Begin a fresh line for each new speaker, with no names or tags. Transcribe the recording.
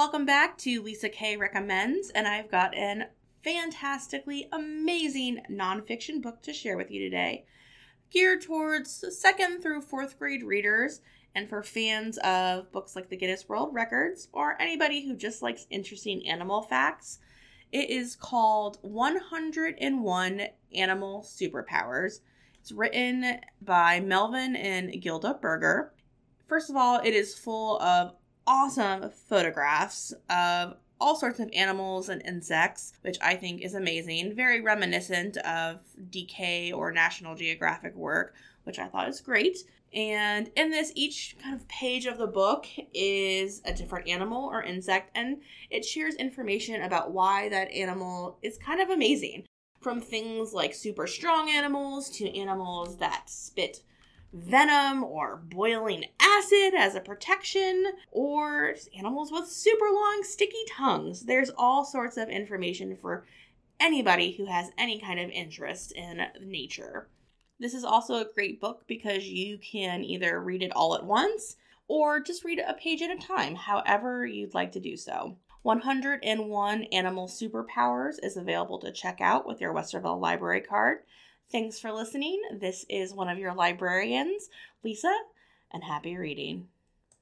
Welcome back to Lisa K Recommends, and I've got an fantastically amazing nonfiction book to share with you today, geared towards second through fourth grade readers and for fans of books like the Guinness World Records or anybody who just likes interesting animal facts. It is called 101 Animal Superpowers. It's written by Melvin and Gilda Berger. First of all, it is full of awesome photographs of all sorts of animals and insects, which I think is amazing. Very reminiscent of DK or National Geographic work, which I thought is great. And in this, each kind of page of the book is a different animal or insect, and it shares information about why that animal is kind of amazing. From things like super strong animals to animals that spit venom or boiling acid as a protection, or animals with super long sticky tongues. There's all sorts of information for anybody who has any kind of interest in nature. This is also a great book because you can either read it all at once or just read a page at a time, however you'd like to do so. 101 Animal Superpowers is available to check out with your Westerville library card. Thanks for listening. This is one of your librarians, Lisa, and happy reading.